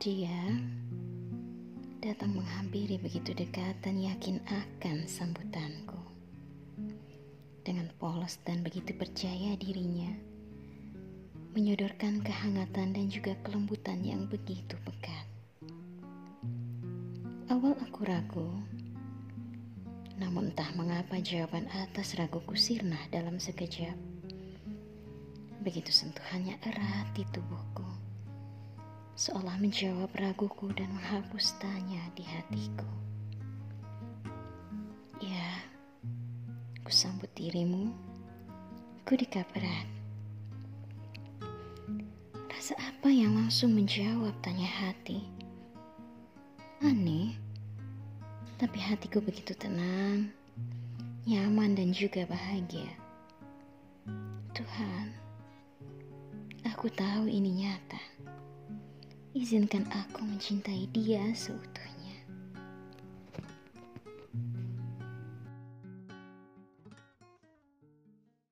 Dia datang menghampiri begitu dekat dan yakin akan sambutanku. Dengan polos dan begitu percaya dirinya, menyodorkan kehangatan dan juga kelembutan yang begitu pekat. Awal aku ragu, namun entah mengapa jawaban atas raguku sirna dalam sekejap. Begitu sentuhannya erat di tubuhku seolah menjawab raguku dan menghapus tanya di hatiku. Ya, ku sambut dirimu, ku dekat erat. Rasa apa yang langsung menjawab tanya hati? Aneh, tapi hatiku begitu tenang, nyaman dan juga bahagia. Tuhan, aku tahu ini nyata. Izinkan aku mencintai dia seutuhnya.